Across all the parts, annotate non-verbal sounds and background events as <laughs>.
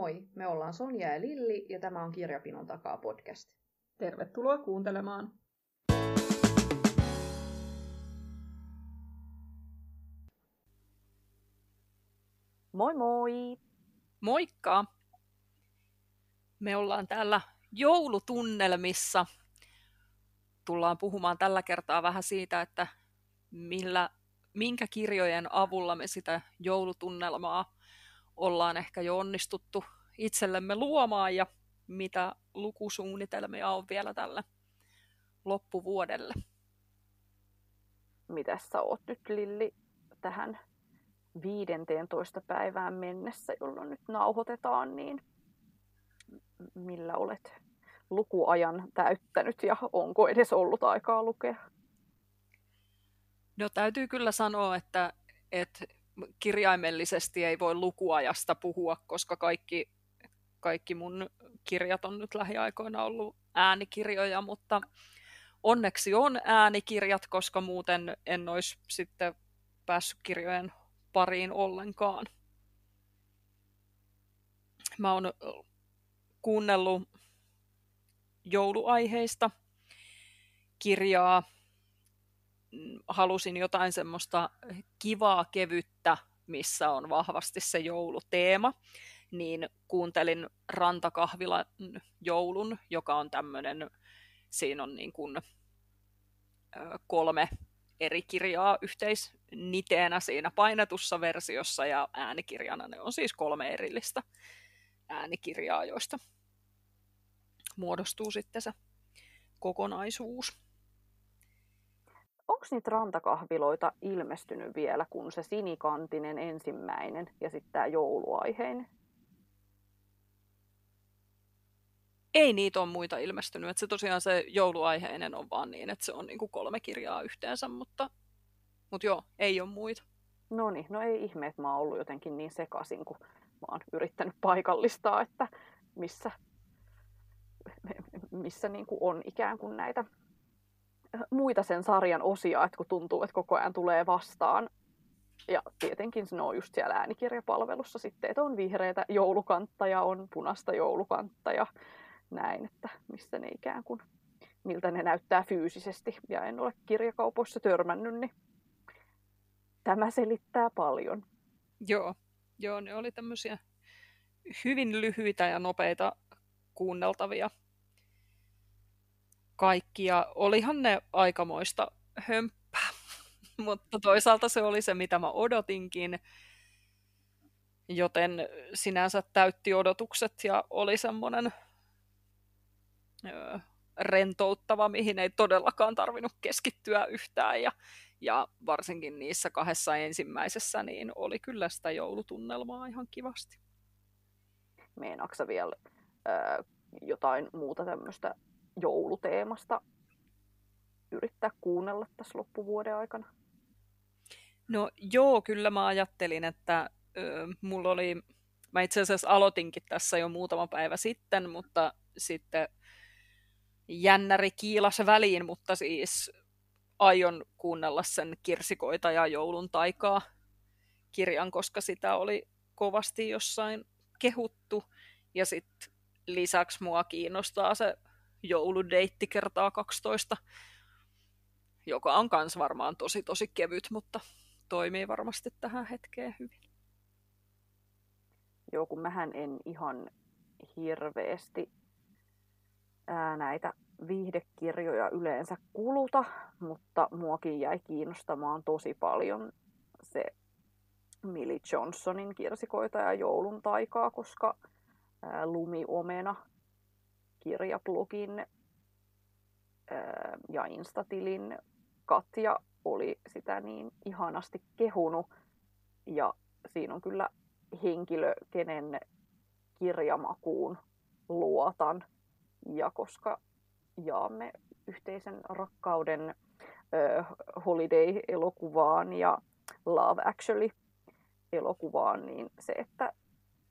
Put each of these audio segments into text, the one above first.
Moi, me ollaan Sonja ja Lilli ja tämä on Kirjapinon takaa podcast. Tervetuloa kuuntelemaan. Moi moi! Moikka! Me ollaan täällä joulutunnelmissa. Tullaan puhumaan tällä kertaa vähän siitä, että millä, minkä kirjojen avulla me sitä joulutunnelmaa ollaan ehkä jo onnistuttu itsellemme luomaan ja mitä lukusuunnitelmia on vielä tällä loppuvuodelle. Mitäs sä oot nyt Lilli tähän 15 päivään mennessä, jolloin nyt nauhoitetaan, niin millä olet lukuajan täyttänyt ja onko edes ollut aikaa lukea? No täytyy kyllä sanoa, että, että kirjaimellisesti ei voi lukuajasta puhua, koska kaikki, kaikki mun kirjat on nyt lähiaikoina ollut äänikirjoja, mutta onneksi on äänikirjat, koska muuten en olisi sitten päässyt kirjojen pariin ollenkaan. Mä oon kuunnellut jouluaiheista kirjaa. Halusin jotain semmoista kivaa, kevyttä, missä on vahvasti se jouluteema. Niin kuuntelin Rantakahvilan joulun, joka on tämmöinen, siinä on niin kuin kolme eri kirjaa yhteisniteenä siinä painetussa versiossa ja äänikirjana ne on siis kolme erillistä äänikirjaa, joista muodostuu sitten se kokonaisuus. Onko niitä rantakahviloita ilmestynyt vielä, kun se sinikantinen ensimmäinen ja sitten tämä jouluaiheinen? Ei niitä ole muita ilmestynyt. Että se tosiaan se jouluaiheinen on vaan niin, että se on niinku kolme kirjaa yhteensä, mutta, mutta joo, ei ole muita. No niin, no ei ihme, että mä oon ollut jotenkin niin sekaisin, kun mä oon yrittänyt paikallistaa, että missä, missä niin kuin on ikään kuin näitä muita sen sarjan osia, että kun tuntuu, että koko ajan tulee vastaan. Ja tietenkin se on just siellä äänikirjapalvelussa sitten, että on vihreitä joulukantta ja on punaista joulukantta ja näin, että missä ne ikään kuin, miltä ne näyttää fyysisesti. Ja en ole kirjakaupoissa törmännyt, niin tämä selittää paljon. Joo, joo ne oli tämmöisiä hyvin lyhyitä ja nopeita kuunneltavia kaikkia. Olihan ne aikamoista hömppää, <laughs> mutta toisaalta se oli se, mitä mä odotinkin. Joten sinänsä täytti odotukset ja oli semmoinen rentouttava, mihin ei todellakaan tarvinnut keskittyä yhtään. Ja, ja varsinkin niissä kahdessa ensimmäisessä niin oli kyllä sitä joulutunnelmaa ihan kivasti. Meenaksa vielä ö, jotain muuta tämmöistä jouluteemasta yrittää kuunnella tässä loppuvuoden aikana? No joo, kyllä mä ajattelin, että ö, mulla oli, mä itse asiassa aloitinkin tässä jo muutama päivä sitten, mutta sitten jännäri kiilas väliin, mutta siis aion kuunnella sen Kirsikoita ja joulun taikaa kirjan, koska sitä oli kovasti jossain kehuttu. Ja sitten lisäksi mua kiinnostaa se jouludeitti kertaa 12, joka on kans varmaan tosi tosi kevyt, mutta toimii varmasti tähän hetkeen hyvin. Joo, kun mähän en ihan hirveästi ää, näitä viihdekirjoja yleensä kuluta, mutta muakin jäi kiinnostamaan tosi paljon se Millie Johnsonin kirsikoita ja joulun taikaa, koska ää, Lumiomena kirjablogin ja Instatilin Katja oli sitä niin ihanasti kehunut. Ja siinä on kyllä henkilö, kenen kirjamakuun luotan. Ja koska jaamme yhteisen rakkauden äh, Holiday-elokuvaan ja Love Actually-elokuvaan, niin se, että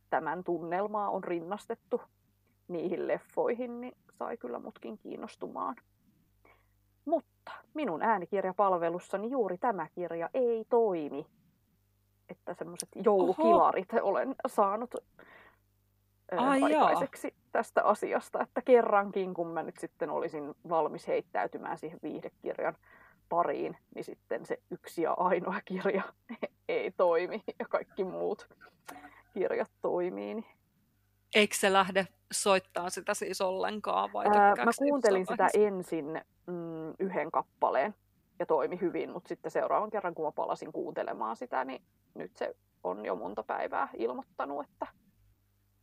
tämän tunnelmaa on rinnastettu niihin leffoihin, niin sai kyllä mutkin kiinnostumaan. Mutta minun äänikirjapalvelussani juuri tämä kirja ei toimi. Että semmoiset joulukilarit Oho. olen saanut Ai aikaiseksi tästä asiasta, että kerrankin kun mä nyt sitten olisin valmis heittäytymään siihen viihdekirjan pariin, niin sitten se yksi ja ainoa kirja <laughs> ei toimi ja kaikki muut kirjat toimii. Niin... Eikö se lähde soittaa sitä siis ollenkaan? Vai Ää, mä kuuntelin sitä ensin mm, yhden kappaleen ja toimi hyvin, mutta sitten seuraavan kerran kun mä palasin kuuntelemaan sitä, niin nyt se on jo monta päivää ilmoittanut, että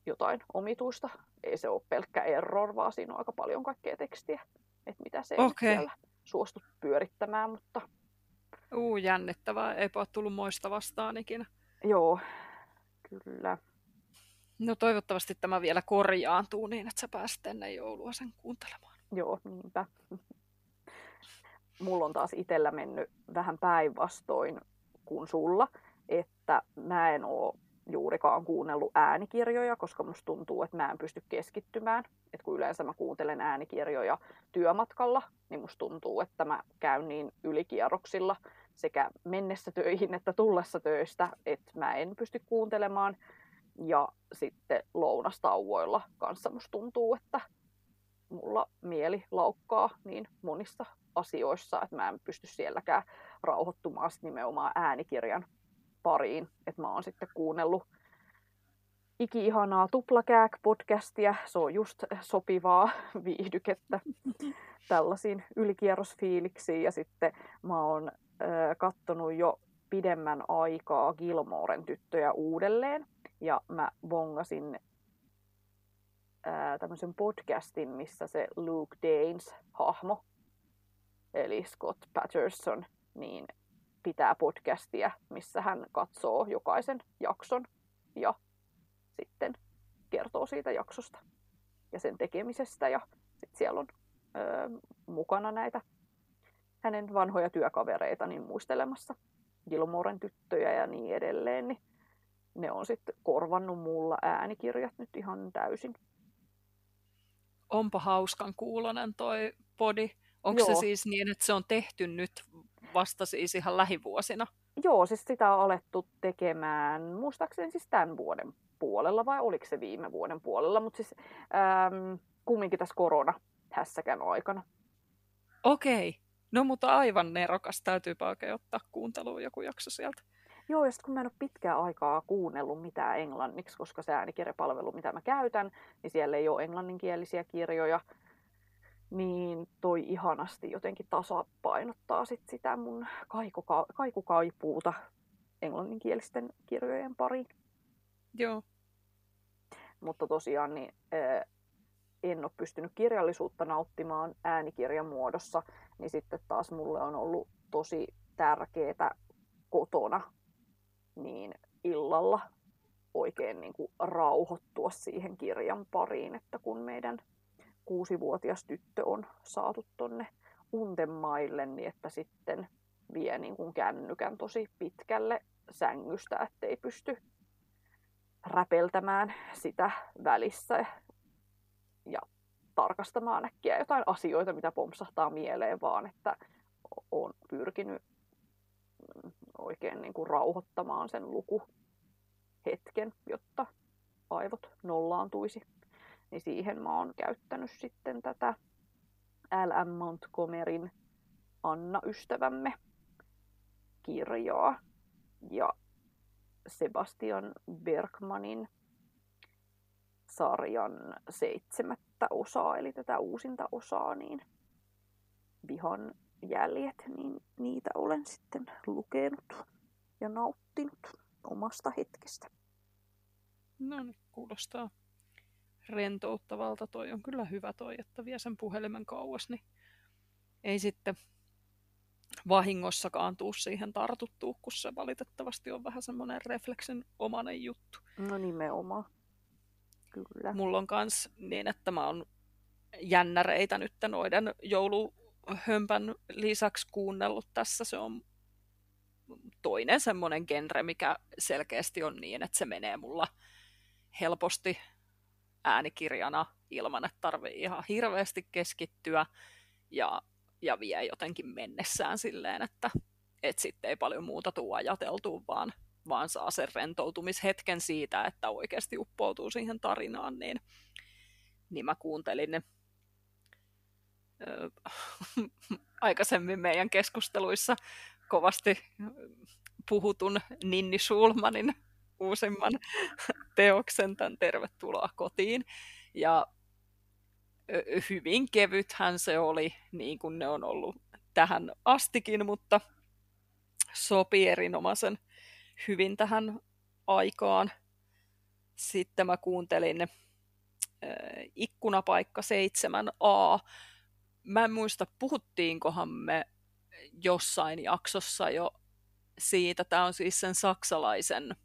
jotain omituista. Ei se ole pelkkä error, vaan siinä on aika paljon kaikkea tekstiä, että mitä se okay. siellä suostu pyörittämään, mutta... Uu, jännittävää. Eipä ole tullut moista vastaan ikinä. Joo, kyllä. No toivottavasti tämä vielä korjaantuu niin, että sä pääset ennen joulua sen kuuntelemaan. Joo, niinpä. Mulla on taas itsellä mennyt vähän päinvastoin kuin sulla, että mä en oo juurikaan kuunnellut äänikirjoja, koska musta tuntuu, että mä en pysty keskittymään. Et kun yleensä mä kuuntelen äänikirjoja työmatkalla, niin musta tuntuu, että mä käyn niin ylikierroksilla sekä mennessä töihin että tullessa töistä, että mä en pysty kuuntelemaan. Ja sitten lounastauvoilla kanssa musta tuntuu, että mulla mieli laukkaa niin monissa asioissa, että mä en pysty sielläkään rauhoittumaan nimenomaan äänikirjan pariin. Että mä oon sitten kuunnellut iki-ihanaa Tuplakääk-podcastia. Se on just sopivaa <laughs> viihdykettä <laughs> tällaisiin ylikierrosfiiliksiin. Ja sitten mä oon äh, kattonut jo pidemmän aikaa Gilmoren tyttöjä uudelleen. Ja mä bongasin tämmöisen podcastin, missä se Luke Danes hahmo, eli Scott Patterson, niin pitää podcastia, missä hän katsoo jokaisen jakson ja sitten kertoo siitä jaksosta ja sen tekemisestä. Ja sitten siellä on ö, mukana näitä hänen vanhoja työkavereita niin muistelemassa Gilmoren tyttöjä ja niin edelleen. Niin ne on sitten korvannut mulla äänikirjat nyt ihan täysin. Onpa hauskan kuulonen toi podi. Onko Joo. se siis niin, että se on tehty nyt vasta siis ihan lähivuosina? Joo, siis sitä on alettu tekemään muistaakseni siis tämän vuoden puolella vai oliko se viime vuoden puolella, mutta siis äm, kumminkin tässä korona hässäkän aikana. Okei, no mutta aivan nerokas, täytyypä oikein ottaa kuunteluun joku jakso sieltä. Joo, ja kun mä en ole pitkää aikaa kuunnellut mitään englanniksi, koska se äänikirjapalvelu, mitä mä käytän, niin siellä ei ole englanninkielisiä kirjoja, niin toi ihanasti jotenkin tasapainottaa sit sitä mun kaikuka- kaikukaipuuta englanninkielisten kirjojen pariin. Joo. Mutta tosiaan niin, en ole pystynyt kirjallisuutta nauttimaan äänikirjan muodossa, niin sitten taas mulle on ollut tosi tärkeää kotona niin illalla oikein niin kuin rauhoittua siihen kirjan pariin, että kun meidän kuusivuotias tyttö on saatu tonne untemaille, niin että sitten vie niin kuin kännykän tosi pitkälle sängystä, ettei pysty räpeltämään sitä välissä ja tarkastamaan äkkiä jotain asioita, mitä pompsahtaa mieleen, vaan että on pyrkinyt oikein niin kuin rauhoittamaan sen lukuhetken, jotta aivot nollaantuisi. Niin siihen mä oon käyttänyt sitten tätä L.M. Montgomeryn Anna ystävämme kirjaa ja Sebastian Bergmanin sarjan seitsemättä osaa, eli tätä uusinta osaa, niin vihan jäljet, niin niitä olen sitten lukenut ja nauttinut omasta hetkestä. No niin, kuulostaa rentouttavalta. Toi on kyllä hyvä toi, että vie sen puhelimen kauas, niin ei sitten vahingossakaan tuu siihen tartuttuu, kun se valitettavasti on vähän semmoinen refleksin omanen juttu. No nimenomaan. Kyllä. Mulla on kans niin, että mä oon jännäreitä nyt noiden jouluhömpän lisäksi kuunnellut tässä. Se on toinen semmoinen genre, mikä selkeästi on niin, että se menee mulla helposti äänikirjana ilman, että tarvii ihan hirveästi keskittyä ja, ja vie jotenkin mennessään silleen, että et sitten ei paljon muuta tuu ajateltua, vaan vaan saa sen rentoutumishetken siitä, että oikeasti uppoutuu siihen tarinaan, niin, niin mä kuuntelin <laughs> aikaisemmin meidän keskusteluissa kovasti puhutun Ninni Schulmanin uusimman teoksen, tämän Tervetuloa kotiin. Ja hyvin kevythän se oli, niin kuin ne on ollut tähän astikin, mutta sopii erinomaisen hyvin tähän aikaan. Sitten mä kuuntelin ikkunapaikka 7a. Mä en muista, puhuttiinkohan me jossain jaksossa jo siitä. Tämä on siis sen saksalaisen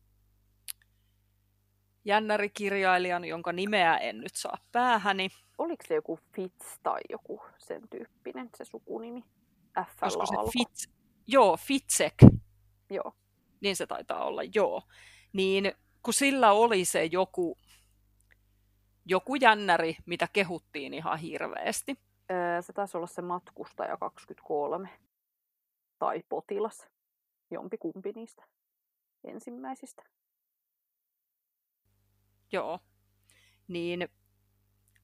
jännärikirjailijan, jonka nimeä en nyt saa päähäni. Oliko se joku Fitz tai joku sen tyyppinen se sukunimi? F Olisiko se. Fitz? Joo, Fitzek. Joo. Niin se taitaa olla, joo. Niin kun sillä oli se joku, joku jännäri, mitä kehuttiin ihan hirveästi. Öö, Se taisi olla se matkustaja 23. Tai potilas. Jompi kumpi niistä ensimmäisistä. Joo. Niin,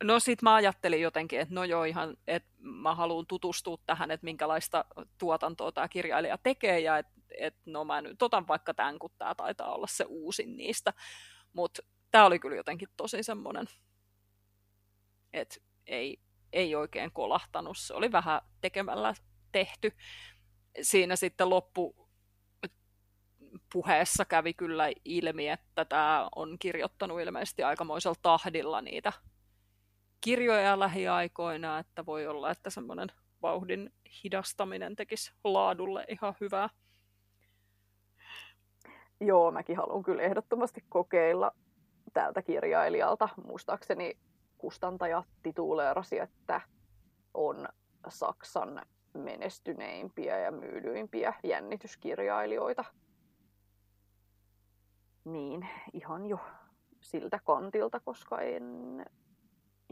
no sit mä ajattelin jotenkin, että no joo ihan, että mä haluan tutustua tähän, että minkälaista tuotantoa tämä kirjailija tekee ja että et, no mä nyt otan vaikka tämän, kun tämä taitaa olla se uusin niistä. Mutta tämä oli kyllä jotenkin tosi semmoinen, että ei, ei oikein kolahtanut. Se oli vähän tekemällä tehty. Siinä sitten loppu puheessa kävi kyllä ilmi, että tämä on kirjoittanut ilmeisesti aikamoisella tahdilla niitä kirjoja lähiaikoina, että voi olla, että semmoinen vauhdin hidastaminen tekisi laadulle ihan hyvää. Joo, mäkin haluan kyllä ehdottomasti kokeilla tältä kirjailijalta. Muistaakseni kustantaja tituleerasi, että on Saksan menestyneimpiä ja myydyimpiä jännityskirjailijoita. Niin, ihan jo siltä kantilta, koska en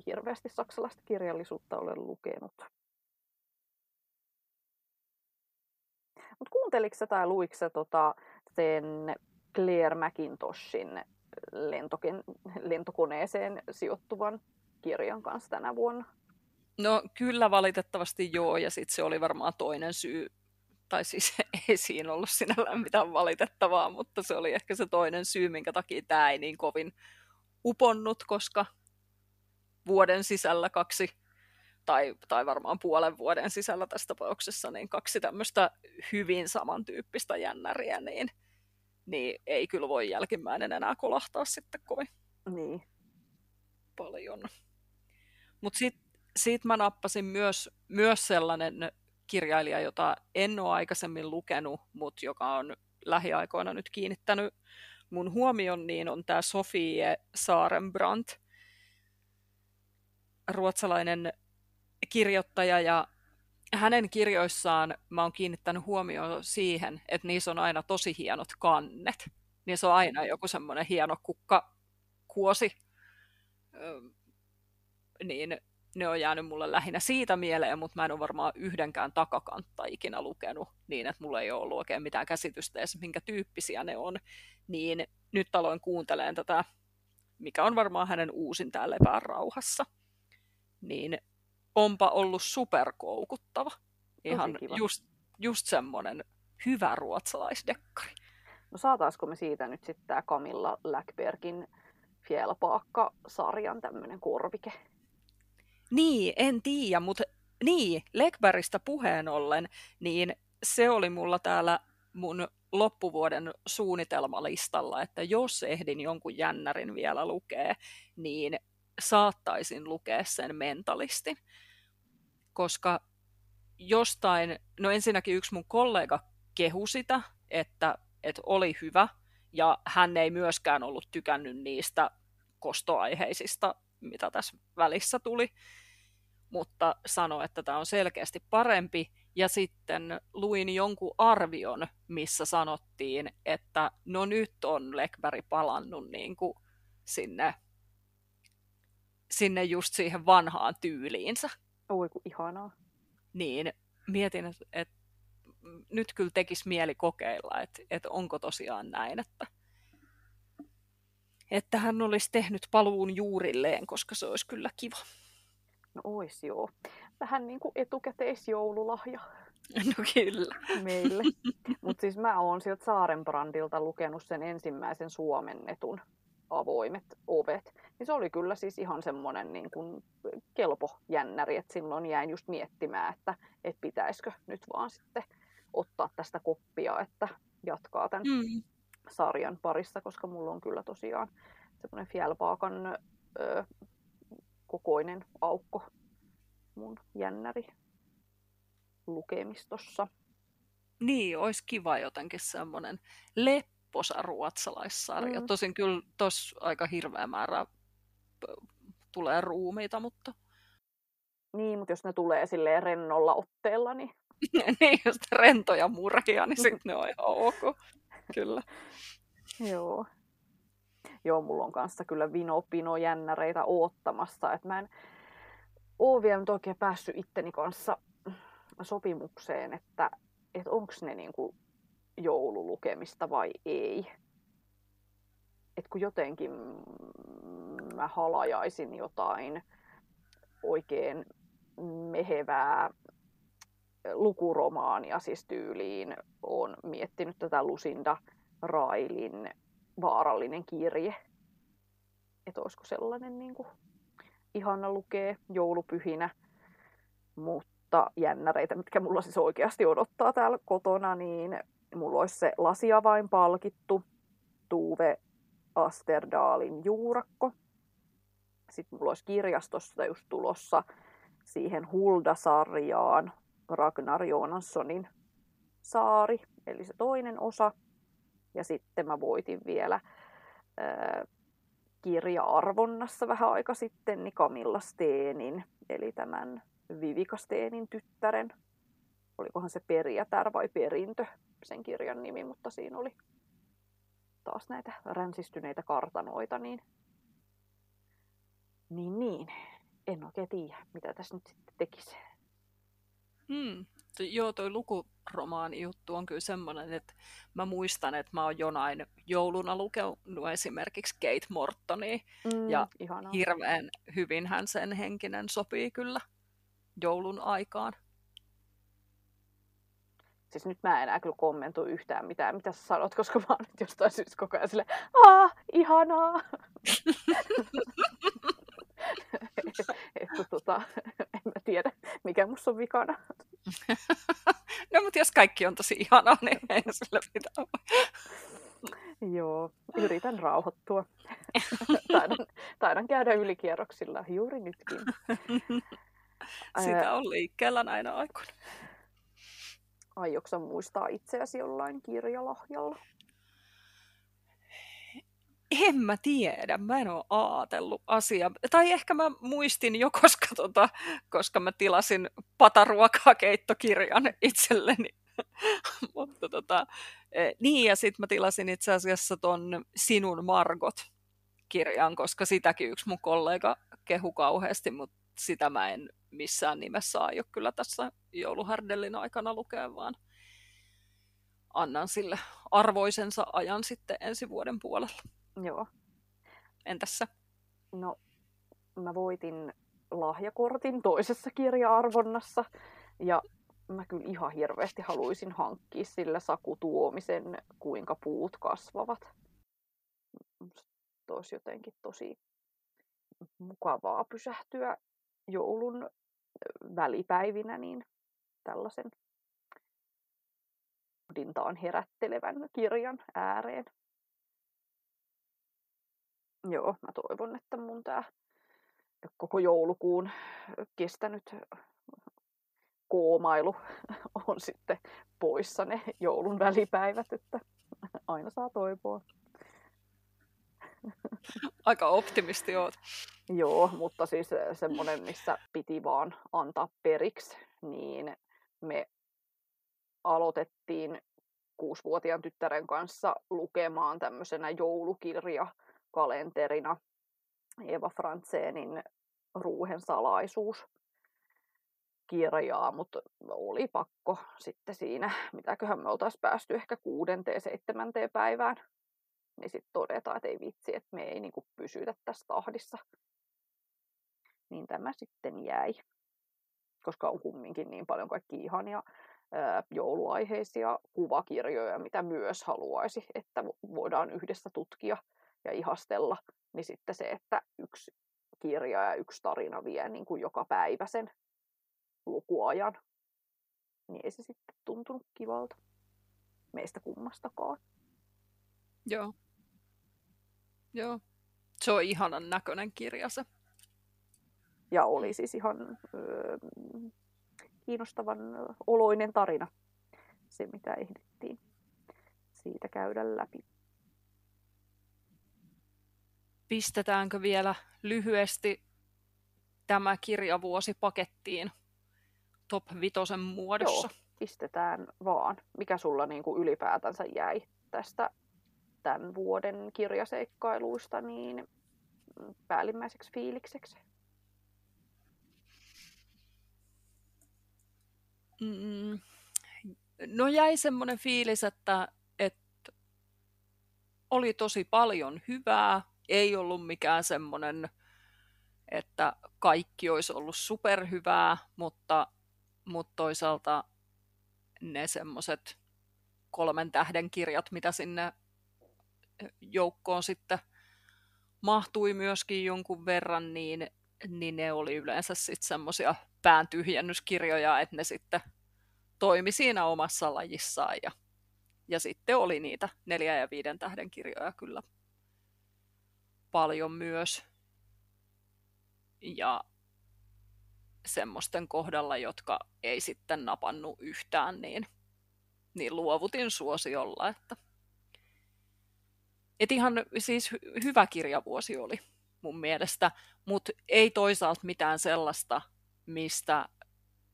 hirveästi saksalaista kirjallisuutta ole lukenut. Mutta kuunteliko tai luiko sä tota sen Claire McIntoshin lentoken, lentokoneeseen sijoittuvan kirjan kanssa tänä vuonna? No kyllä valitettavasti joo, ja sitten se oli varmaan toinen syy, tai siis <laughs> ei siinä ollut sinällään mitään valitettavaa, mutta se oli ehkä se toinen syy, minkä takia tämä ei niin kovin uponnut, koska vuoden sisällä kaksi, tai, tai varmaan puolen vuoden sisällä tässä tapauksessa, niin kaksi tämmöistä hyvin samantyyppistä jännäriä, niin, niin ei kyllä voi jälkimmäinen enää kolahtaa sitten kovin Niin. paljon. Mutta sitten siitä mä nappasin myös, myös sellainen kirjailija, jota en ole aikaisemmin lukenut, mutta joka on lähiaikoina nyt kiinnittänyt mun huomion, niin on tämä Sofie Saarenbrandt, ruotsalainen kirjoittaja, ja hänen kirjoissaan mä oon kiinnittänyt huomioon siihen, että niissä on aina tosi hienot kannet. Niissä on aina joku semmoinen hieno kukkakuosi. Ö, niin ne on jäänyt mulle lähinnä siitä mieleen, mutta mä en ole varmaan yhdenkään takakantta ikinä lukenut niin, että mulla ei ole ollut oikein mitään käsitystä edes, minkä tyyppisiä ne on. Niin nyt aloin kuuntelemaan tätä, mikä on varmaan hänen uusin tää Lepää rauhassa. Niin onpa ollut superkoukuttava. Ihan just, just semmonen hyvä ruotsalaisdekkari. No saataisiko me siitä nyt sitten tämä Camilla Läckbergin Fjällpaakka-sarjan tämmöinen korvike? Niin, en tiedä, mutta niin, Lekbergistä puheen ollen, niin se oli mulla täällä mun loppuvuoden suunnitelmalistalla, että jos ehdin jonkun jännärin vielä lukea, niin saattaisin lukea sen mentalistin. Koska jostain, no ensinnäkin yksi mun kollega kehu sitä, että, että oli hyvä, ja hän ei myöskään ollut tykännyt niistä kostoaiheisista, mitä tässä välissä tuli, mutta sanoi, että tämä on selkeästi parempi. Ja sitten luin jonkun arvion, missä sanottiin, että no nyt on Lekberg palannut niin kuin sinne, sinne just siihen vanhaan tyyliinsä. Oi kun ihanaa. Niin mietin, että, että nyt kyllä tekisi mieli kokeilla, että, että onko tosiaan näin, että, että hän olisi tehnyt paluun juurilleen, koska se olisi kyllä kiva. No ois joo. Vähän niin kuin etukäteisjoululahja. <laughs> No kyllä. Meille. <laughs> Mutta siis mä oon sieltä Saarenbrandilta lukenut sen ensimmäisen suomennetun avoimet ovet. Niin se oli kyllä siis ihan semmoinen niin kuin kelpo jännäri, että silloin jäin just miettimään, että, että pitäisikö nyt vaan sitten ottaa tästä koppia, että jatkaa tämän mm. Sarjan parissa, koska mulla on kyllä tosiaan semmoinen Fjällbaakan ö, kokoinen aukko mun jännäri lukemistossa. Niin, olisi kiva jotenkin semmoinen lepposa ruotsalaissarja. Mm. Tosin kyllä tuossa aika hirveä määrä tulee ruumiita, mutta... Niin, mutta jos ne tulee silleen rennolla otteella, niin... <laughs> niin, jos rentoja murhia, niin sitten ne on ihan ok. Kyllä. Joo. Joo, mulla on kanssa kyllä vino-pino jännäreitä oottamassa, että mä en oo vielä nyt oikein päässyt itteni kanssa sopimukseen, että, että onko ne niinku joululukemista vai ei. Et kun jotenkin mä halajaisin jotain oikein mehevää lukuromaania siis tyyliin. on miettinyt tätä Lucinda Railin vaarallinen kirje. Että olisiko sellainen niin kuin, ihana lukee joulupyhinä. Mutta jännäreitä, mitkä mulla siis oikeasti odottaa täällä kotona, niin mulla olisi se lasiavain palkittu Tuve Asterdaalin juurakko. Sitten mulla olisi kirjastosta just tulossa siihen Hulda-sarjaan Ragnar Jonanssonin saari, eli se toinen osa. Ja sitten mä voitin vielä ää, kirja-arvonnassa vähän aika sitten niin Camilla Steenin, eli tämän Vivika Steenin tyttären. Olikohan se Perijätär vai Perintö sen kirjan nimi, mutta siinä oli taas näitä ränsistyneitä kartanoita, niin, niin, niin. en oikein tiedä, mitä tässä nyt sitten tekisi. Hmm. Joo, toi lukuromaani juttu on kyllä semmoinen, että mä muistan, että mä oon jonain jouluna lukenut esimerkiksi Kate Mortonia, mm, ja ihanaa. hirveän hyvin hän sen henkinen sopii kyllä joulun aikaan. Siis nyt mä en enää kyllä kommentoi yhtään mitään, mitä sä sanot, koska mä oon nyt jostain syystä koko ajan silleen, aah, ihanaa. <laughs> <laughs> että tota, en mä tiedä, mikä musta on vikana. <laughs> no mutta jos kaikki on tosi ihanaa, niin ei sillä mitään. Joo, yritän rauhoittua. <laughs> taidan, taidan käydä ylikierroksilla juuri nytkin. Sitä on liikkeellä näinä aikoina. Aiotko muistaa itseäsi jollain kirjalahjalla? En mä tiedä, mä en ole ajatellut asiaa. Tai ehkä mä muistin jo, koska, tota, koska mä tilasin pataruokaa keittokirjan itselleni. <laughs> Mutta tota, e, niin, ja sitten mä tilasin itse asiassa ton Sinun Margot-kirjan, koska sitäkin yksi mun kollega kehu kauheasti, mutta sitä mä en missään nimessä aio kyllä tässä jouluhärdellin aikana lukea, vaan annan sille arvoisensa ajan sitten ensi vuoden puolella. Joo. Entäs sä? No, mä voitin lahjakortin toisessa kirja-arvonnassa ja mä kyllä ihan hirveästi haluaisin hankkia sillä Saku Tuomisen Kuinka puut kasvavat. Musta olisi jotenkin tosi mukavaa pysähtyä joulun välipäivinä niin tällaisen pohdintaan herättelevän kirjan ääreen. Joo, mä toivon, että mun tää koko joulukuun kestänyt koomailu <laughs> on sitten poissa ne joulun välipäivät, että aina saa toivoa. Aika optimisti oot. Joo, mutta siis semmoinen, missä piti vaan antaa periksi, niin me aloitettiin kuusivuotiaan tyttären kanssa lukemaan tämmöisenä joulukirjakalenterina Eva Franzenin Ruuhen salaisuus. kirjaa, mutta oli pakko sitten siinä, mitäköhän me oltaisiin päästy ehkä kuudenteen, seitsemänteen päivään, niin sitten todetaan, että ei vitsi, että me ei niinku pysytä tässä tahdissa. Niin tämä sitten jäi, koska on kumminkin niin paljon kaikki ihania jouluaiheisia kuvakirjoja, mitä myös haluaisi, että voidaan yhdessä tutkia ja ihastella, niin sitten se, että yksi kirja ja yksi tarina vie niin kuin joka päivä sen lukuajan, niin ei se sitten tuntunut kivalta meistä kummastakaan. Joo. Joo. Se on ihanan näköinen kirja se. Ja oli siis ihan öö, kiinnostavan oloinen tarina, se mitä ehdittiin siitä käydä läpi. Pistetäänkö vielä lyhyesti tämä kirjavuosi pakettiin top vitosen muodossa? Joo, pistetään vaan. Mikä sulla niin kuin ylipäätänsä jäi tästä tämän vuoden kirjaseikkailuista niin päällimmäiseksi fiilikseksi? Mm, no jäi semmoinen fiilis, että, että oli tosi paljon hyvää. Ei ollut mikään semmoinen, että kaikki olisi ollut superhyvää, mutta, mutta toisaalta ne semmoiset kolmen tähden kirjat, mitä sinne joukkoon sitten mahtui myöskin jonkun verran, niin, niin ne oli yleensä sitten semmoisia pään tyhjennyskirjoja, että ne sitten toimi siinä omassa lajissaan. Ja, ja sitten oli niitä neljä ja viiden tähden kirjoja kyllä paljon myös. Ja semmoisten kohdalla, jotka ei sitten napannut yhtään, niin, niin luovutin suosiolla, että et ihan siis hy- hyvä kirjavuosi oli mun mielestä, mutta ei toisaalta mitään sellaista, mistä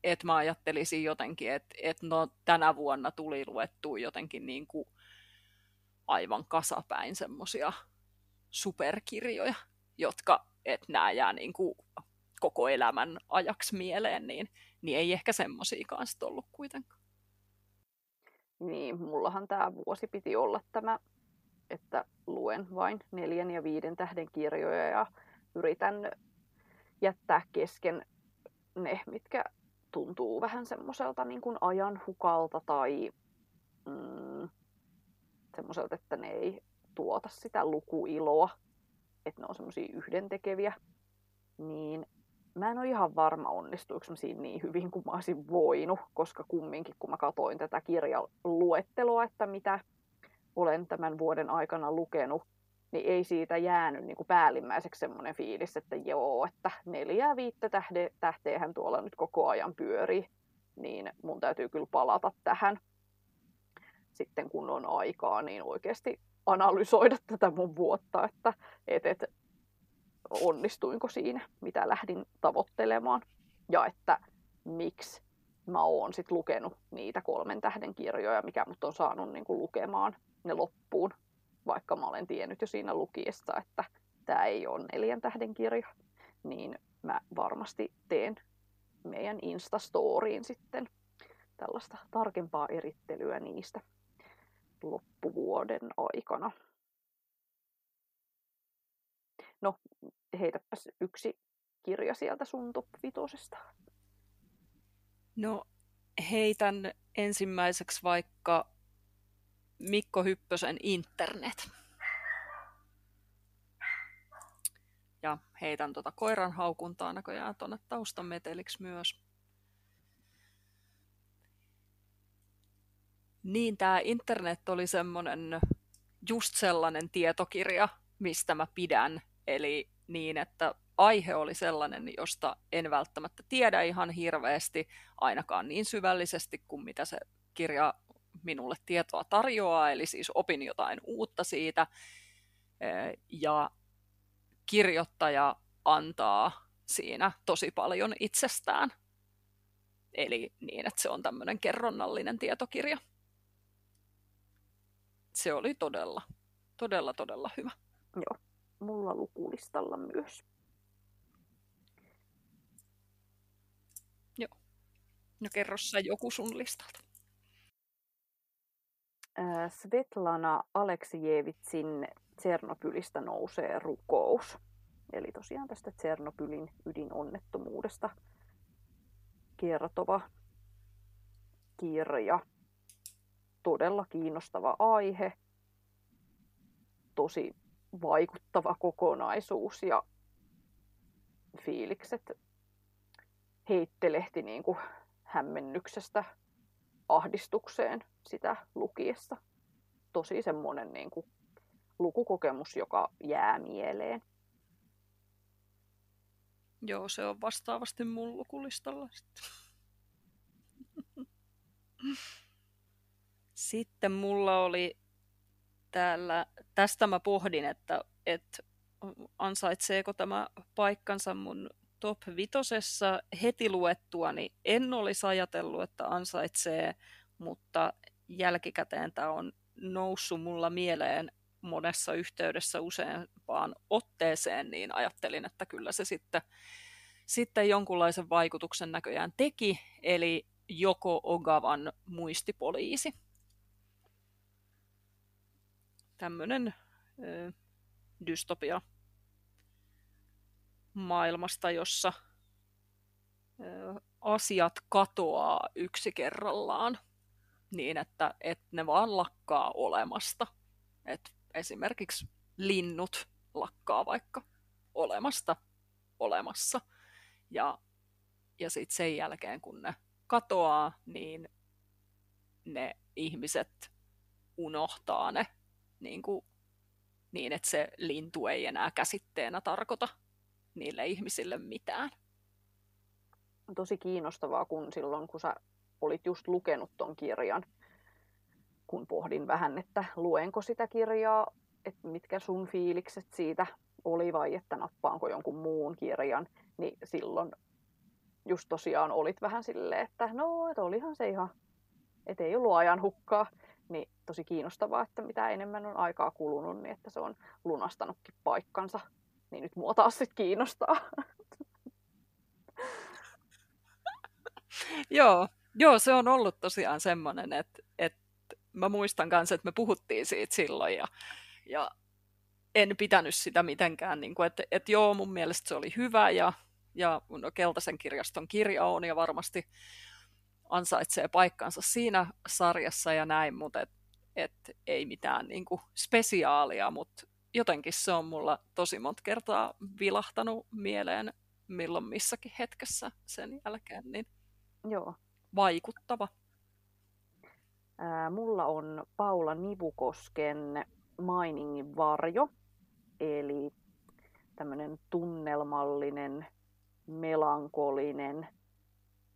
et mä ajattelisin jotenkin, että et no tänä vuonna tuli luettua jotenkin niin kuin aivan kasapäin semmosia superkirjoja, jotka, että nämä jää niin kuin koko elämän ajaksi mieleen, niin, niin ei ehkä semmoisiakaan sitten ollut kuitenkaan. Niin, mullahan tämä vuosi piti olla tämä, että luen vain neljän ja viiden tähden kirjoja ja yritän jättää kesken ne, mitkä tuntuu vähän semmoiselta niin kuin ajan hukalta tai mm, semmoiselta, että ne ei tuota sitä lukuiloa, että ne on semmoisia yhdentekeviä, niin mä en ole ihan varma onnistuiko mä siinä niin hyvin kuin mä olisin voinut, koska kumminkin kun mä katoin tätä kirjaluetteloa, että mitä olen tämän vuoden aikana lukenut, niin ei siitä jäänyt niin kuin päällimmäiseksi semmoinen fiilis, että joo, että neljää viittä tähde, tähteähän tuolla nyt koko ajan pyörii, niin mun täytyy kyllä palata tähän. Sitten kun on aikaa, niin oikeasti analysoida tätä mun vuotta, että et, et, onnistuinko siinä, mitä lähdin tavoittelemaan. Ja että miksi mä oon sit lukenut niitä kolmen tähden kirjoja, mikä mut on saanut niin kuin lukemaan ne loppuun, vaikka mä olen tiennyt jo siinä lukiessa, että tämä ei ole neljän tähden kirja, niin mä varmasti teen meidän Instastoriin sitten tällaista tarkempaa erittelyä niistä loppuvuoden aikana. No, heitäpäs yksi kirja sieltä sun top vitosesta. No, heitän ensimmäiseksi vaikka Mikko Hyppösen Internet. Ja heitän tuota koiran haukuntaa näköjään tuonne taustameteliksi myös. Niin, tämä internet oli semmoinen just sellainen tietokirja, mistä mä pidän. Eli niin, että aihe oli sellainen, josta en välttämättä tiedä ihan hirveästi, ainakaan niin syvällisesti kuin mitä se kirja minulle tietoa tarjoaa, eli siis opin jotain uutta siitä. Ja kirjoittaja antaa siinä tosi paljon itsestään. Eli niin, että se on tämmöinen kerronnallinen tietokirja. Se oli todella, todella, todella hyvä. Joo, mulla lukulistalla myös. Joo. No kerro sä joku sun listalta. Svetlana Aleksijevitsin Tsernobylistä nousee rukous. Eli tosiaan tästä Tsernobylin ydinonnettomuudesta kertova kirja. Todella kiinnostava aihe, tosi vaikuttava kokonaisuus ja fiilikset heittelehti niin kuin hämmennyksestä ahdistukseen sitä lukiessa. Tosi semmoinen niin kuin lukukokemus, joka jää mieleen. Joo, se on vastaavasti mun lukulistalla sitten. <laughs> Sitten mulla oli täällä, tästä mä pohdin, että, että ansaitseeko tämä paikkansa mun top vitosessa heti luettua, niin en olisi ajatellut, että ansaitsee, mutta jälkikäteen tämä on noussut mulla mieleen monessa yhteydessä useampaan otteeseen, niin ajattelin, että kyllä se sitten, sitten jonkunlaisen vaikutuksen näköjään teki, eli joko Ogavan muistipoliisi. Tämmöinen dystopia maailmasta, jossa ö, asiat katoaa yksi kerrallaan niin, että, että ne vaan lakkaa olemasta. Et esimerkiksi linnut lakkaa vaikka olemasta olemassa. Ja, ja sitten sen jälkeen, kun ne katoaa, niin ne ihmiset unohtaa ne niin, kuin, niin että se lintu ei enää käsitteenä tarkoita niille ihmisille mitään. Tosi kiinnostavaa, kun silloin kun sä olit just lukenut ton kirjan, kun pohdin vähän, että luenko sitä kirjaa, että mitkä sun fiilikset siitä oli vai että nappaanko jonkun muun kirjan, niin silloin just tosiaan olit vähän silleen, että no, että olihan se ihan, että ei ollut ajan hukkaa. Niin tosi kiinnostavaa, että mitä enemmän on aikaa kulunut, niin että se on lunastanutkin paikkansa. Niin nyt mua taas sitten kiinnostaa. <laughs> Joo, joo, se on ollut tosiaan semmoinen, että, että mä muistan kanssa, että me puhuttiin siitä silloin ja, ja en pitänyt sitä mitenkään, niin kuin, että, että joo, mun mielestä se oli hyvä ja, ja no, Keltaisen kirjaston kirja on ja varmasti ansaitsee paikkansa siinä sarjassa ja näin, mutta et, et ei mitään niin kuin spesiaalia, mutta jotenkin se on mulla tosi monta kertaa vilahtanut mieleen milloin missäkin hetkessä sen jälkeen, niin Joo. vaikuttava. Ää, mulla on Paula Nivukosken Mainingin varjo, eli tämmöinen tunnelmallinen, melankolinen,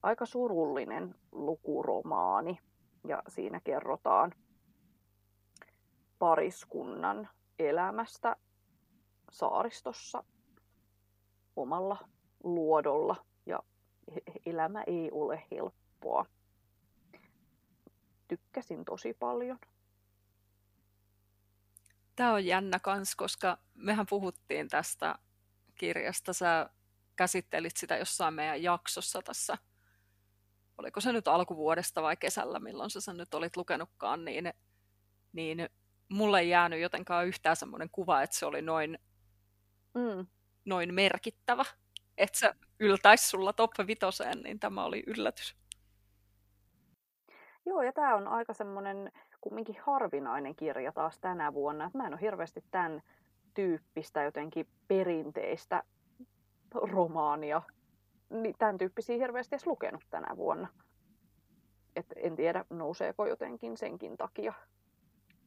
aika surullinen lukuromaani. Ja siinä kerrotaan pariskunnan elämästä saaristossa omalla luodolla. Ja elämä ei ole helppoa. Tykkäsin tosi paljon. Tämä on jännä kans, koska mehän puhuttiin tästä kirjasta. Sä käsittelit sitä jossain meidän jaksossa tässä oliko se nyt alkuvuodesta vai kesällä, milloin sä sen nyt olit lukenutkaan, niin, niin mulle ei jäänyt jotenkaan yhtään semmoinen kuva, että se oli noin, mm. noin merkittävä, että se yltäisi sulla top vitoseen, niin tämä oli yllätys. Joo, ja tämä on aika semmoinen kumminkin harvinainen kirja taas tänä vuonna. Että mä en ole hirveästi tämän tyyppistä jotenkin perinteistä romaania tämän tyyppisiä hirveästi edes lukenut tänä vuonna. Et en tiedä, nouseeko jotenkin senkin takia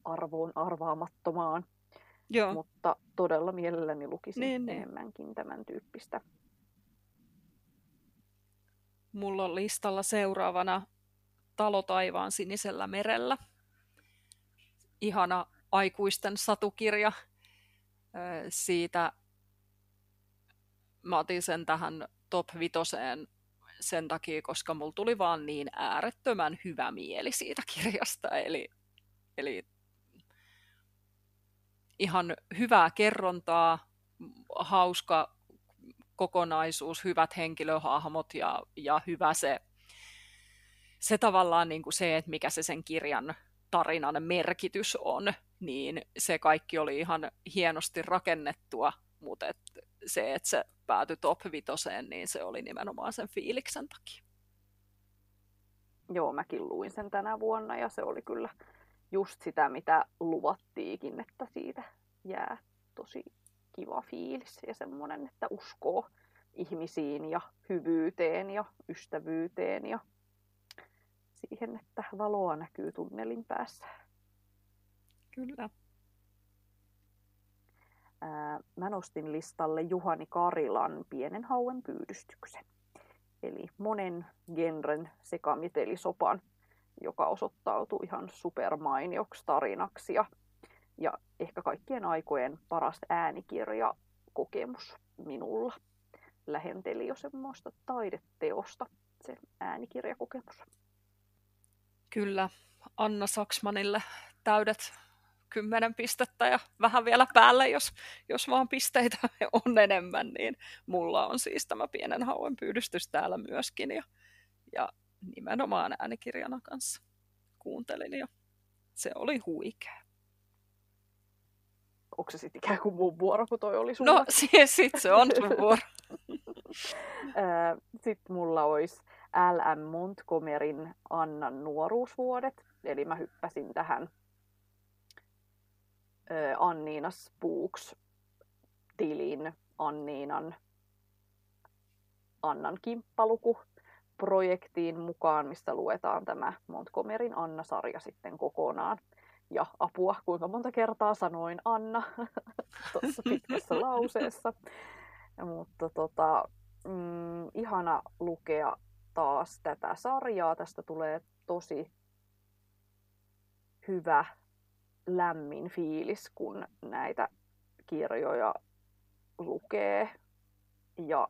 arvoon arvaamattomaan. Joo. Mutta todella mielelläni lukisin niin, niin. enemmänkin niin. tämän tyyppistä. Mulla on listalla seuraavana Talo taivaan sinisellä merellä. Ihana aikuisten satukirja. Siitä mä otin sen tähän top vitoseen sen takia, koska mulla tuli vaan niin äärettömän hyvä mieli siitä kirjasta. Eli, eli ihan hyvää kerrontaa, hauska kokonaisuus, hyvät henkilöhahmot ja, ja hyvä se se tavallaan niin kuin se, että mikä se sen kirjan tarinan merkitys on, niin se kaikki oli ihan hienosti rakennettua, mutta et se, että se päätyi top vitoseen, niin se oli nimenomaan sen fiiliksen takia. Joo, mäkin luin sen tänä vuonna ja se oli kyllä just sitä, mitä luvattiikin, että siitä jää tosi kiva fiilis ja semmoinen, että uskoo ihmisiin ja hyvyyteen ja ystävyyteen ja siihen, että valoa näkyy tunnelin päässä. Kyllä. Ää, mä nostin listalle Juhani Karilan pienen hauen pyydystyksen. Eli monen genren sekamitelisopan, joka osoittautui ihan supermainioksi tarinaksi ja, ja ehkä kaikkien aikojen paras äänikirja kokemus minulla. Lähenteli jo semmoista taideteosta se äänikirjakokemus. Kyllä, Anna Saksmanille täydet kymmenen pistettä ja vähän vielä päälle, jos, jos vaan pisteitä <laughs> on enemmän, niin mulla on siis tämä pienen hauen pyydystys täällä myöskin ja, ja nimenomaan äänikirjana kanssa kuuntelin ja se oli huikea. Onko se sitten ikään kuin mun vuoro, kun toi oli sulla? No, <laughs> sit se on sun vuoro. <laughs> sitten mulla olisi L.M. Montgomeryn Annan nuoruusvuodet. Eli mä hyppäsin tähän Anniina Spooks tilin Anniinan Annan kimppaluku projektiin mukaan, mistä luetaan tämä Montgomeryn Anna-sarja sitten kokonaan. Ja apua, kuinka monta kertaa sanoin Anna <laughs> tuossa pitkässä <laughs> lauseessa. Mutta tota, mm, ihana lukea taas tätä sarjaa. Tästä tulee tosi hyvä, lämmin fiilis, kun näitä kirjoja lukee. Ja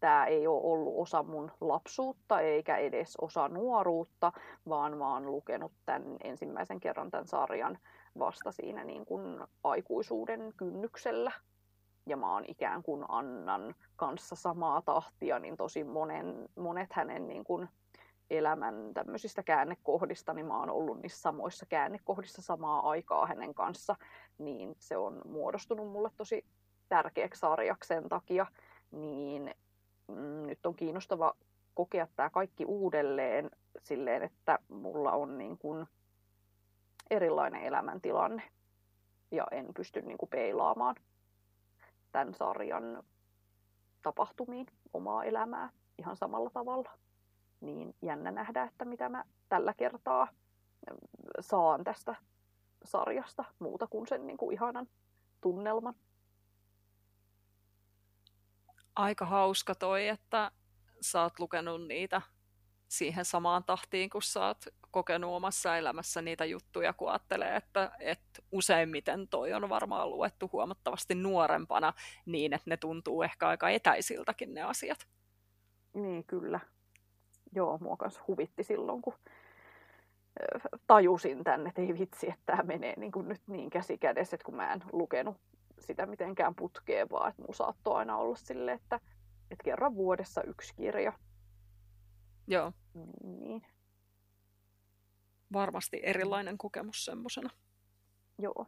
tämä ei ole ollut osa mun lapsuutta eikä edes osa nuoruutta, vaan mä oon lukenut tämän ensimmäisen kerran tämän sarjan vasta siinä niin kuin aikuisuuden kynnyksellä ja mä oon ikään kuin Annan kanssa samaa tahtia, niin tosi monen, monet hänen niin kuin elämän tämmöisistä käännekohdista, niin mä oon ollut niissä samoissa käännekohdissa samaa aikaa hänen kanssa, niin se on muodostunut mulle tosi tärkeäksi sarjaksi sen takia, niin mm, nyt on kiinnostava kokea tämä kaikki uudelleen silleen, että mulla on niin kuin erilainen elämäntilanne ja en pysty niin kuin peilaamaan tämän sarjan tapahtumiin omaa elämää ihan samalla tavalla. Niin jännä nähdä, että mitä mä tällä kertaa saan tästä sarjasta muuta kuin sen niin kuin ihanan tunnelman. Aika hauska toi, että sä oot lukenut niitä siihen samaan tahtiin, kun sä oot kokenut omassa elämässä niitä juttuja, kun ajattelee, että, että useimmiten toi on varmaan luettu huomattavasti nuorempana niin, että ne tuntuu ehkä aika etäisiltäkin ne asiat. Niin, kyllä. Joo, mua kanssa huvitti silloin, kun tajusin tänne, että ei vitsi, että tämä menee niin kuin nyt niin käsi kädessä, että kun mä en lukenut sitä mitenkään putkeen, vaan että mun saattoi aina olla silleen, että, että kerran vuodessa yksi kirja. Joo. Niin varmasti erilainen kokemus semmoisena. Joo.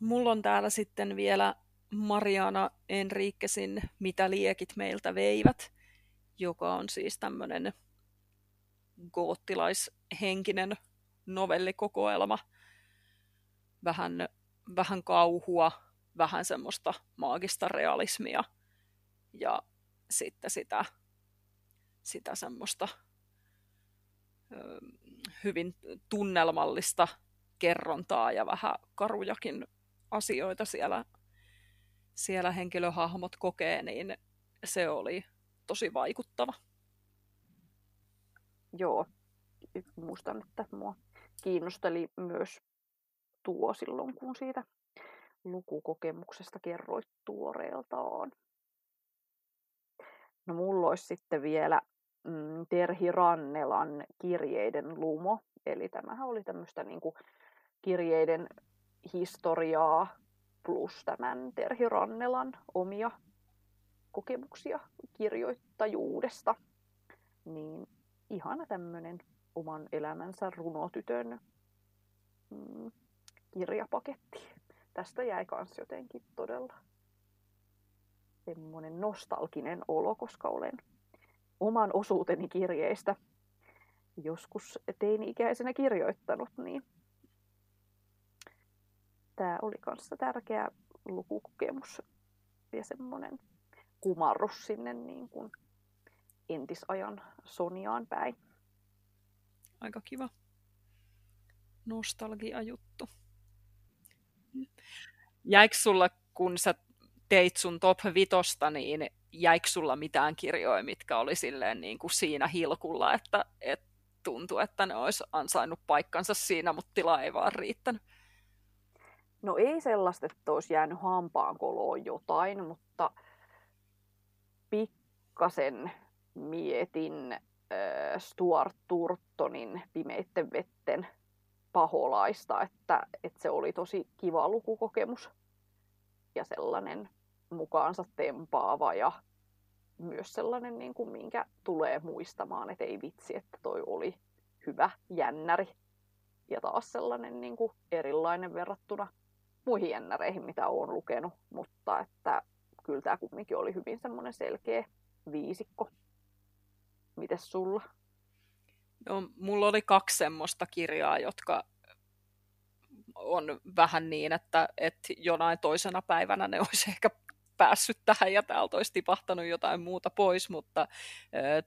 Mulla on täällä sitten vielä Mariana Enriquesin Mitä liekit meiltä veivät, joka on siis tämmöinen goottilaishenkinen novellikokoelma. Vähän, vähän kauhua, vähän semmoista maagista realismia ja sitten sitä, sitä semmoista hyvin tunnelmallista kerrontaa ja vähän karujakin asioita siellä, siellä henkilöhahmot kokee, niin se oli tosi vaikuttava. Joo, muistan, että mua kiinnosteli myös tuo silloin, kun siitä lukukokemuksesta kerroit tuoreeltaan. No mulla olisi sitten vielä mm, Terhi Rannelan kirjeiden lumo. Eli tämähän oli tämmöistä niin kuin kirjeiden historiaa plus tämän Terhi Rannelan omia kokemuksia kirjoittajuudesta. Niin ihana tämmönen oman elämänsä runotytön mm, kirjapaketti. Tästä jäi kans jotenkin todella semmoinen nostalginen olo, koska olen oman osuuteni kirjeistä joskus teini-ikäisenä kirjoittanut, niin tämä oli kanssa tärkeä lukukokemus ja semmoinen kumarrus sinne niin kuin entisajan Soniaan päin. Aika kiva nostalgia-juttu. Jäikö sulla, kun sä teit sun top vitosta, niin jäikö sulla mitään kirjoja, mitkä oli silleen niin kuin siinä hilkulla, että, että tuntui, että ne olisi ansainnut paikkansa siinä, mutta tila ei vaan riittänyt? No ei sellaista, että olisi jäänyt hampaan koloon jotain, mutta pikkasen mietin äh, Stuart Turtonin Pimeitten vetten paholaista, että, että se oli tosi kiva lukukokemus ja sellainen mukaansa tempaava ja myös sellainen, niin kuin, minkä tulee muistamaan, että ei vitsi, että toi oli hyvä jännäri. Ja taas sellainen niin kuin, erilainen verrattuna muihin jännäreihin, mitä olen lukenut, mutta että kyllä tämä kumminkin oli hyvin semmoinen selkeä viisikko. Mites sulla? No, mulla oli kaksi semmoista kirjaa, jotka on vähän niin, että, että jonain toisena päivänä ne olisi ehkä päässyt tähän ja täältä olisi tipahtanut jotain muuta pois, mutta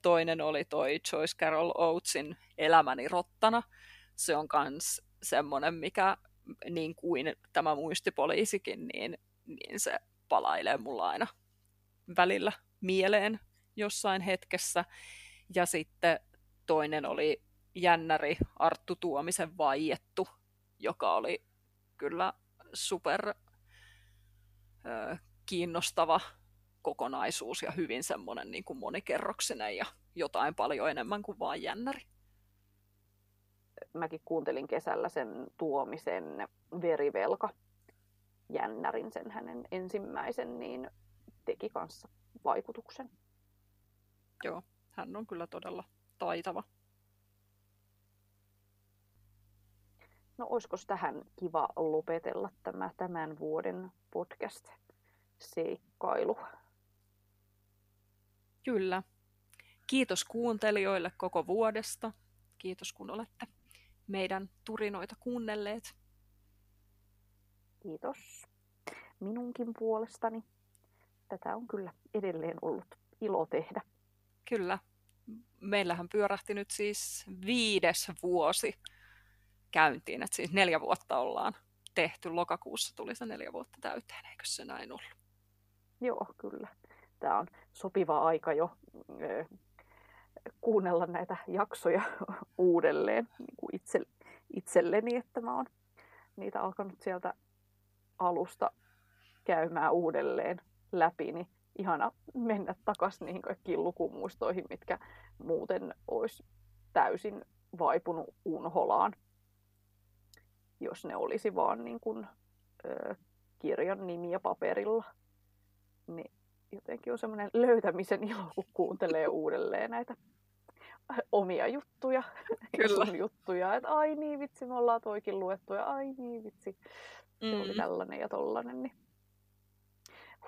toinen oli toi Joyce Carol Oatesin Elämäni rottana. Se on myös semmoinen, mikä niin kuin tämä muistipoliisikin, niin, niin se palailee mulla aina välillä mieleen jossain hetkessä. Ja sitten toinen oli jännäri Arttu Tuomisen vaiettu, joka oli kyllä super kiinnostava kokonaisuus ja hyvin semmoinen niin kuin monikerroksinen ja jotain paljon enemmän kuin vain jännäri. Mäkin kuuntelin kesällä sen tuomisen verivelka jännärin, sen hänen ensimmäisen, niin teki kanssa vaikutuksen. Joo, hän on kyllä todella taitava. No olisiko tähän kiva lopetella tämä tämän vuoden podcast? seikkailu. Kyllä. Kiitos kuuntelijoille koko vuodesta. Kiitos kun olette meidän turinoita kuunnelleet. Kiitos minunkin puolestani. Tätä on kyllä edelleen ollut ilo tehdä. Kyllä. Meillähän pyörähti nyt siis viides vuosi käyntiin, että siis neljä vuotta ollaan tehty. Lokakuussa tuli se neljä vuotta täyteen, eikö se näin ollut? Joo, kyllä. Tämä on sopiva aika jo kuunnella näitä jaksoja uudelleen niin kuin itse, itselleni, että mä oon niitä alkanut sieltä alusta käymään uudelleen läpi, niin ihana mennä takaisin niihin kaikkiin lukumuistoihin, mitkä muuten olisi täysin vaipunut unholaan, jos ne olisi vaan niin kuin, ö, kirjan nimiä paperilla. Niin jotenkin on semmoinen löytämisen ilo, kun kuuntelee uudelleen näitä <laughs> omia juttuja, <laughs> Kyllä. sun juttuja, että ai niin vitsi, me ollaan toikin luettu ja ai niin vitsi, se mm. oli tällainen ja tollainen, niin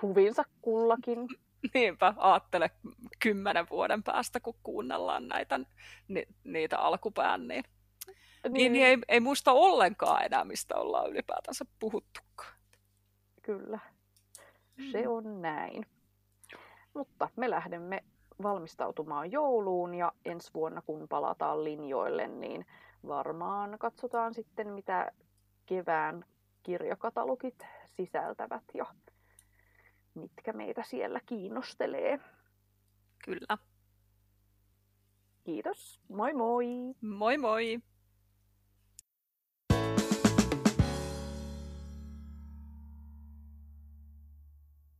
huvinsa kullakin. <laughs> Niinpä, ajattele kymmenen vuoden päästä, kun kuunnellaan näitä, ni, niitä alkupään, niin, niin. niin, niin ei, ei muista ollenkaan enää, mistä ollaan ylipäätänsä puhuttukaan. Kyllä. Se mm. on näin. Mutta me lähdemme valmistautumaan jouluun ja ensi vuonna kun palataan linjoille, niin varmaan katsotaan sitten mitä kevään kirjakatalogit sisältävät ja mitkä meitä siellä kiinnostelee. Kyllä. Kiitos. Moi moi. Moi moi.